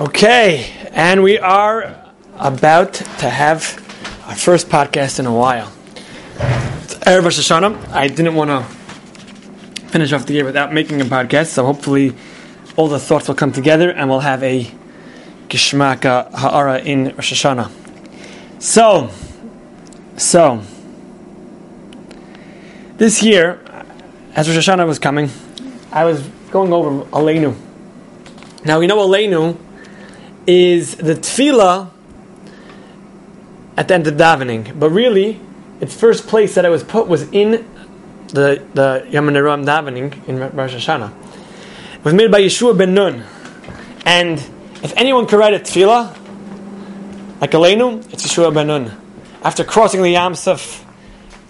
Okay, and we are about to have our first podcast in a while. Erev Hashanah. I didn't want to finish off the year without making a podcast, so hopefully all the thoughts will come together and we'll have a Gishmaka Ha'ara in Rosh Hashanah. So, so, this year, as Rosh Hashanah was coming, I was going over Aleinu. Now, we know Aleinu is the tefillah at the end of davening, but really, its first place that it was put was in the the Yom davening in Rosh Hashanah. It was made by Yeshua ben Nun, and if anyone could write a tefillah like Aleinu, it's Yeshua ben Nun. After crossing the Yam Suf,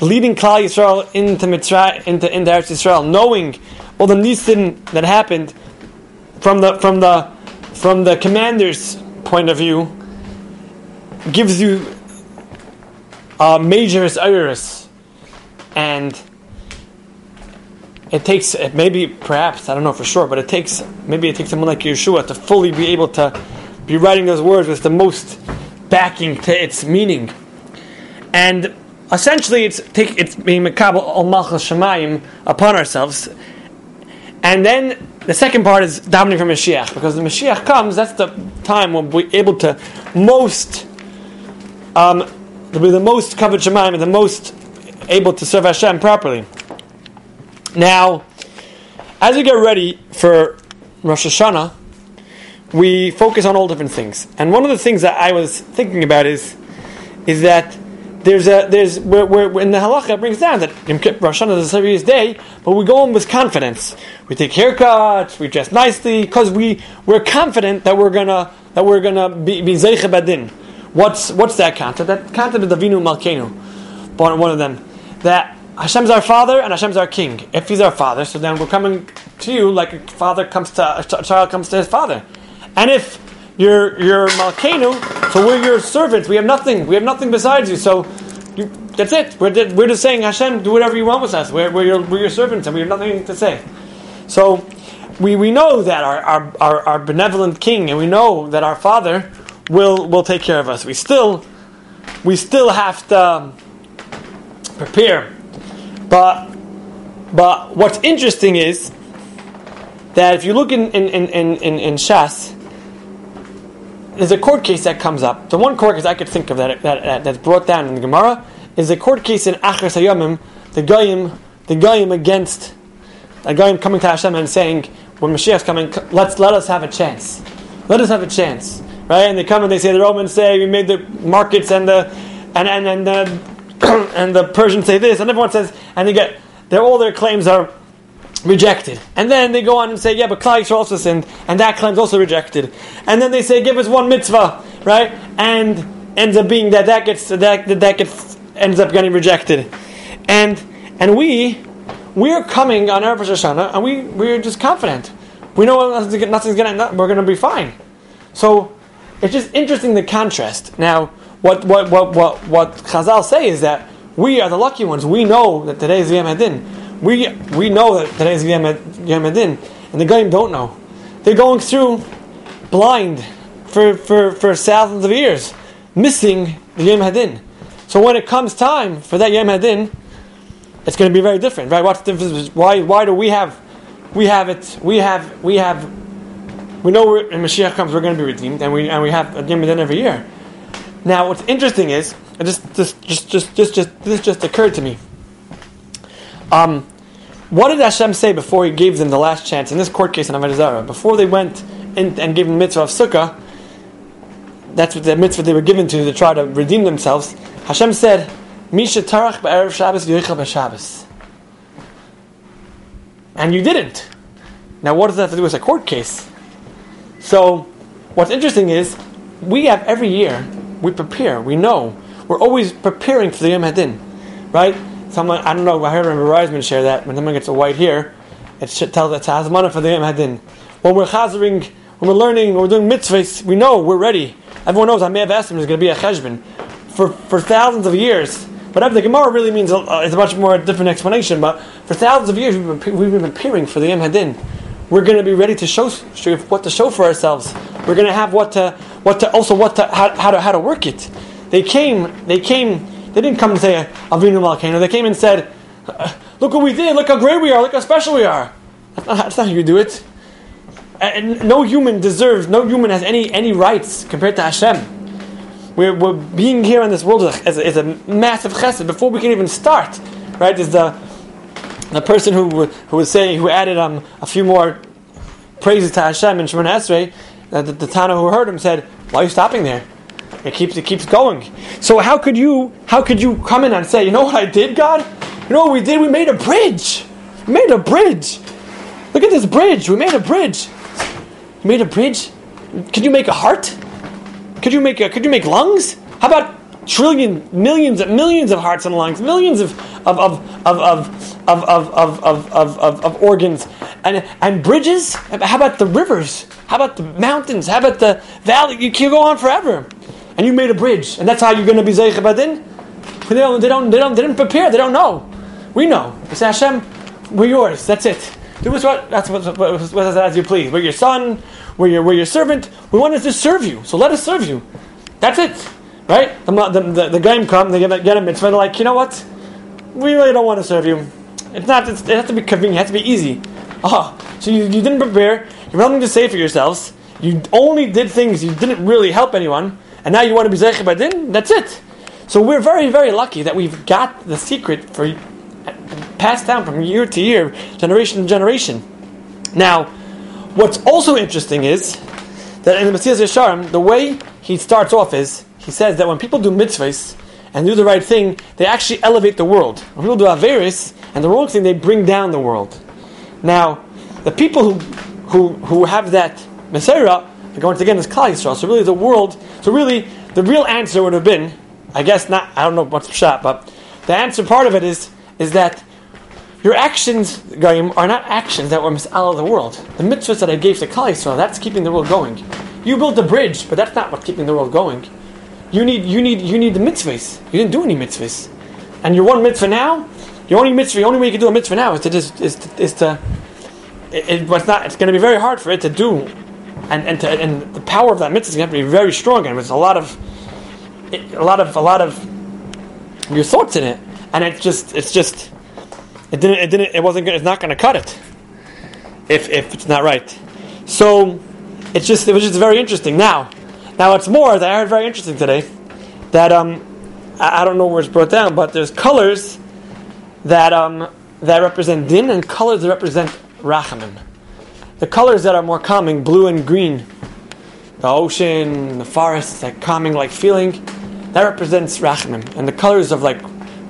leading Klal Yisrael into Mitra, into into Eretz Yisrael, knowing all the nisim that happened from the from the from the commander's point of view, gives you a major iris, and it takes maybe perhaps I don't know for sure, but it takes maybe it takes someone like Yeshua to fully be able to be writing those words with the most backing to its meaning, and essentially it's take it's being makabel al malchus shemayim upon ourselves, and then the second part is davening for Mashiach because the Mashiach comes. That's the time when we're able to most um, be the most covered Shemaim and the most able to serve Hashem properly. Now, as we get ready for Rosh Hashanah, we focus on all different things. And one of the things that I was thinking about is is that there's a there's where, where in the halacha brings down that yom Rosh Hashanah is a serious day, but we go in with confidence. We take haircuts, we dress nicely because we we're confident that we're gonna that we're gonna be be badin. What's what's that concept? That concept is Avinu Malkenu, one of them. That Hashem's our father and Hashem's our king. If He's our father, so then we're coming to you like a father comes to a child comes to his father, and if you're you're Malkenu, so we're your servants. We have nothing. We have nothing besides you. So you, that's it. We're, we're just saying Hashem, do whatever you want with us. We're, we're, your, we're your servants, and we have nothing to say. So we, we know that our, our, our, our benevolent King, and we know that our Father will will take care of us. We still we still have to um, prepare. But but what's interesting is that if you look in in, in, in, in Shas, there's a court case that comes up. The one court case I could think of that, that, that that's brought down in the Gemara is a court case in Acharis Hayamim, the Goyim, the Goyim against a Goyim coming to Hashem and saying, when Mashiach's coming, let's let us have a chance. Let us have a chance right? And they come and they say the Romans say we made the markets and the and and and the, and the Persians say this, and everyone says, and they get their all their claims are rejected. And then they go on and say, yeah, but Klal Yisrael also sinned, and that claim's also rejected. And then they say, give us one mitzvah, right? And ends up being that that gets that that gets ends up getting rejected. And and we we're coming on our Rosh Hashanah, and we we're just confident. We know nothing's, nothing's gonna we're gonna be fine. So it's just interesting the contrast. Now, what what what what what Chazal say is that we are the lucky ones. We know that today is Yom Hadin. We we know that today's Yom and the Goyim don't know. They're going through blind for, for, for thousands of years, missing the Yom Hadin. So when it comes time for that Yom Hadin, it's going to be very different, right? What's the difference? Why why do we have we have it? We have we have we know when Mashiach comes, we're going to be redeemed, and we and we have a Yom Hadin every year. Now, what's interesting is, just just just just just, just this just occurred to me. Um, what did Hashem say before He gave them the last chance in this court case in Avodah Zarah? Before they went in, and gave them the mitzvah of sukkah, that's what the mitzvah they were given to to try to redeem themselves. Hashem said, "Mi shetarach ba'erev Shabbos yoichel b'Shabbos," and you didn't. Now, what does that have to do with a court case? So, what's interesting is we have every year we prepare. We know we're always preparing for the Yom Hadin, right? Someone I don't know. I heard Rabbi Reisman share that when someone gets a white hair, it should tell that hazmana for the Hadin. When we're chazering, when we're learning, when we're doing mitzvahs, we know we're ready. Everyone knows I may have asked him there's going to be a cheshbon for for thousands of years. But the Gemara really means uh, it's a much more different explanation. But for thousands of years, we've been, we've been preparing for the Yom Hadin we're going to be ready to show, show what to show for ourselves we're going to have what to, what to, also what to, how, how to, how to work it. They came, they came, they didn't come and say, Avinu Malkeinu. They came and said, look what we did, look how great we are, look how special we are. That's not, that's not how you do it. And no human deserves, no human has any, any rights compared to Hashem. We're, we're being here in this world is a, is a massive chesed. Before we can even start, right, is the, the person who, who was saying, who added um, a few more praises to Hashem in Shemona Esrei, uh, the, the Tana who heard him said, why are you stopping there? It keeps, it keeps going. So how could you, how could you come in and say, you know what I did, God? You know what we did? We made a bridge. We made a bridge. Look at this bridge. We made a bridge. You made a bridge? Could you make a heart? Could you make a, could you make lungs? How about trillion, millions, millions of hearts and lungs, millions of of of of of of of of, of, of, of organs and and bridges? How about the rivers? How about the mountains? How about the valley? You can go on forever. And you made a bridge, and that's how you're going to be Zeich Badin? They don't, they don't, they don't, they didn't prepare. They don't know. We know. Say Hashem, we're yours. That's it. Do what that's what, what, what, as you please. We're your son. We're your, we're your servant. We want us to serve you. So let us serve you. That's it. Right? The, the, the, the game come, they get, get a mitzvah, they're like, you know what? We really don't want to serve you. It's not, it's, it has to be convenient, it has to be easy. Oh, so you, you didn't prepare, you have nothing to say for yourselves, you only did things, you didn't really help anyone, and now you want to be Zeicha Badin? That's it. So we're very, very lucky that we've got the secret for passed down from year to year, generation to generation. Now, what's also interesting is that in the Mesilas Yesharim, the way he starts off is he says that when people do mitzvahs and do the right thing, they actually elevate the world. When people do averis and the wrong thing, they bring down the world. Now, the people who who, who have that going to get this Klal Yisrael. So really, the world. So really, the real answer would have been, I guess not. I don't know what's the shot, but the answer part of it is is that your actions, Goyim, are not actions that were misal of the world. The mitzvahs that I gave to Klal Yisrael, that's keeping the world going. You built a bridge, but that's not what's keeping the world going. You need, you need, you need the mitzvahs. You didn't do any mitzvahs, and your one mitzvah now, your only mitzvah, the only way you can do a mitzvah now is to just is to, is to it, it was not. It's going to be very hard for it to do, and and to, and the power of that mitzvah is going to have to be very strong, and there's a lot of a lot of a lot of your thoughts in it, and it's just it's just it didn't it didn't it wasn't it's not going to cut it if if it's not right. So it's just it was just very interesting. Now, now it's more that I heard very interesting today that um I, I don't know where it's brought down, but there's colors that um that represent din and colors that represent rachamim. The colors that are more calming, blue and green, the ocean, the forest, that calming like feeling, that represents rachamim. And the colors of like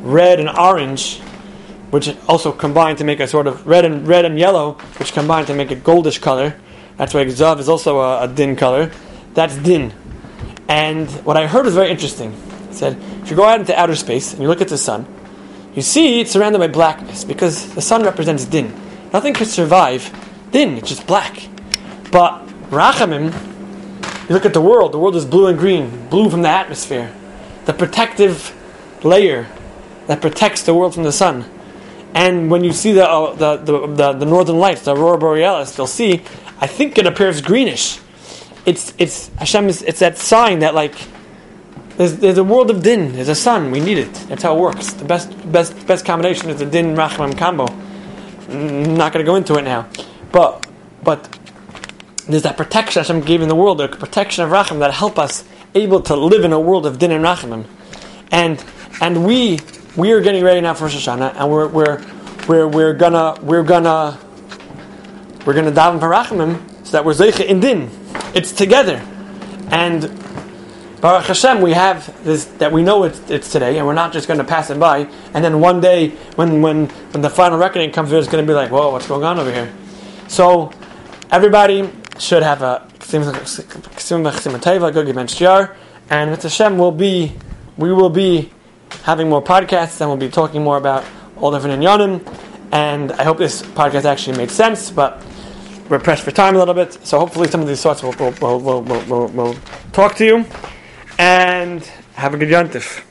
red and orange, which also combine to make a sort of red and red and yellow, which combine to make a goldish color that's why Zahav is also a, a, din color. That's din. And what I heard was very interesting. It said, if you go out into outer space and you look at the sun, you see it's surrounded by blackness because the sun represents din. Nothing could survive din, it's just black. But rachamim, you look at the world, the world is blue and green, blue from the atmosphere. The protective layer that protects the world from the sun. And when you see the, uh, the, the, the, the northern lights, the aurora borealis, you'll see I think it appears greenish. It's it's Hashem is it's that sign that like there's, there's a world of din. There's a sun. We need it. That's how it works. The best best best combination is the din rachman combo. I'm not going to go into it now, but but there's that protection Hashem gave in the world, the protection of racham that help us able to live in a world of din and rachamim, and and we we are getting ready now for Rosh Hashanah, and we're we're we're, we're gonna we're gonna we're to daven for Rachamim so that we're Zeicha in Din. It's together. And Baruch Hashem, we have this, that we know it's, it's today, and we're not just going to pass it by. And then one day, when, when, when the final reckoning comes it's going to be like, whoa, what's going on over here? So, everybody should have a and with Hashem, we'll be, we will be having more podcasts, and we'll be talking more about all different inyanim. And I hope this podcast actually made sense, but we're pressed for time a little bit, so hopefully some of these thoughts will, will, will, will, will, will talk to you. And have a good yontif.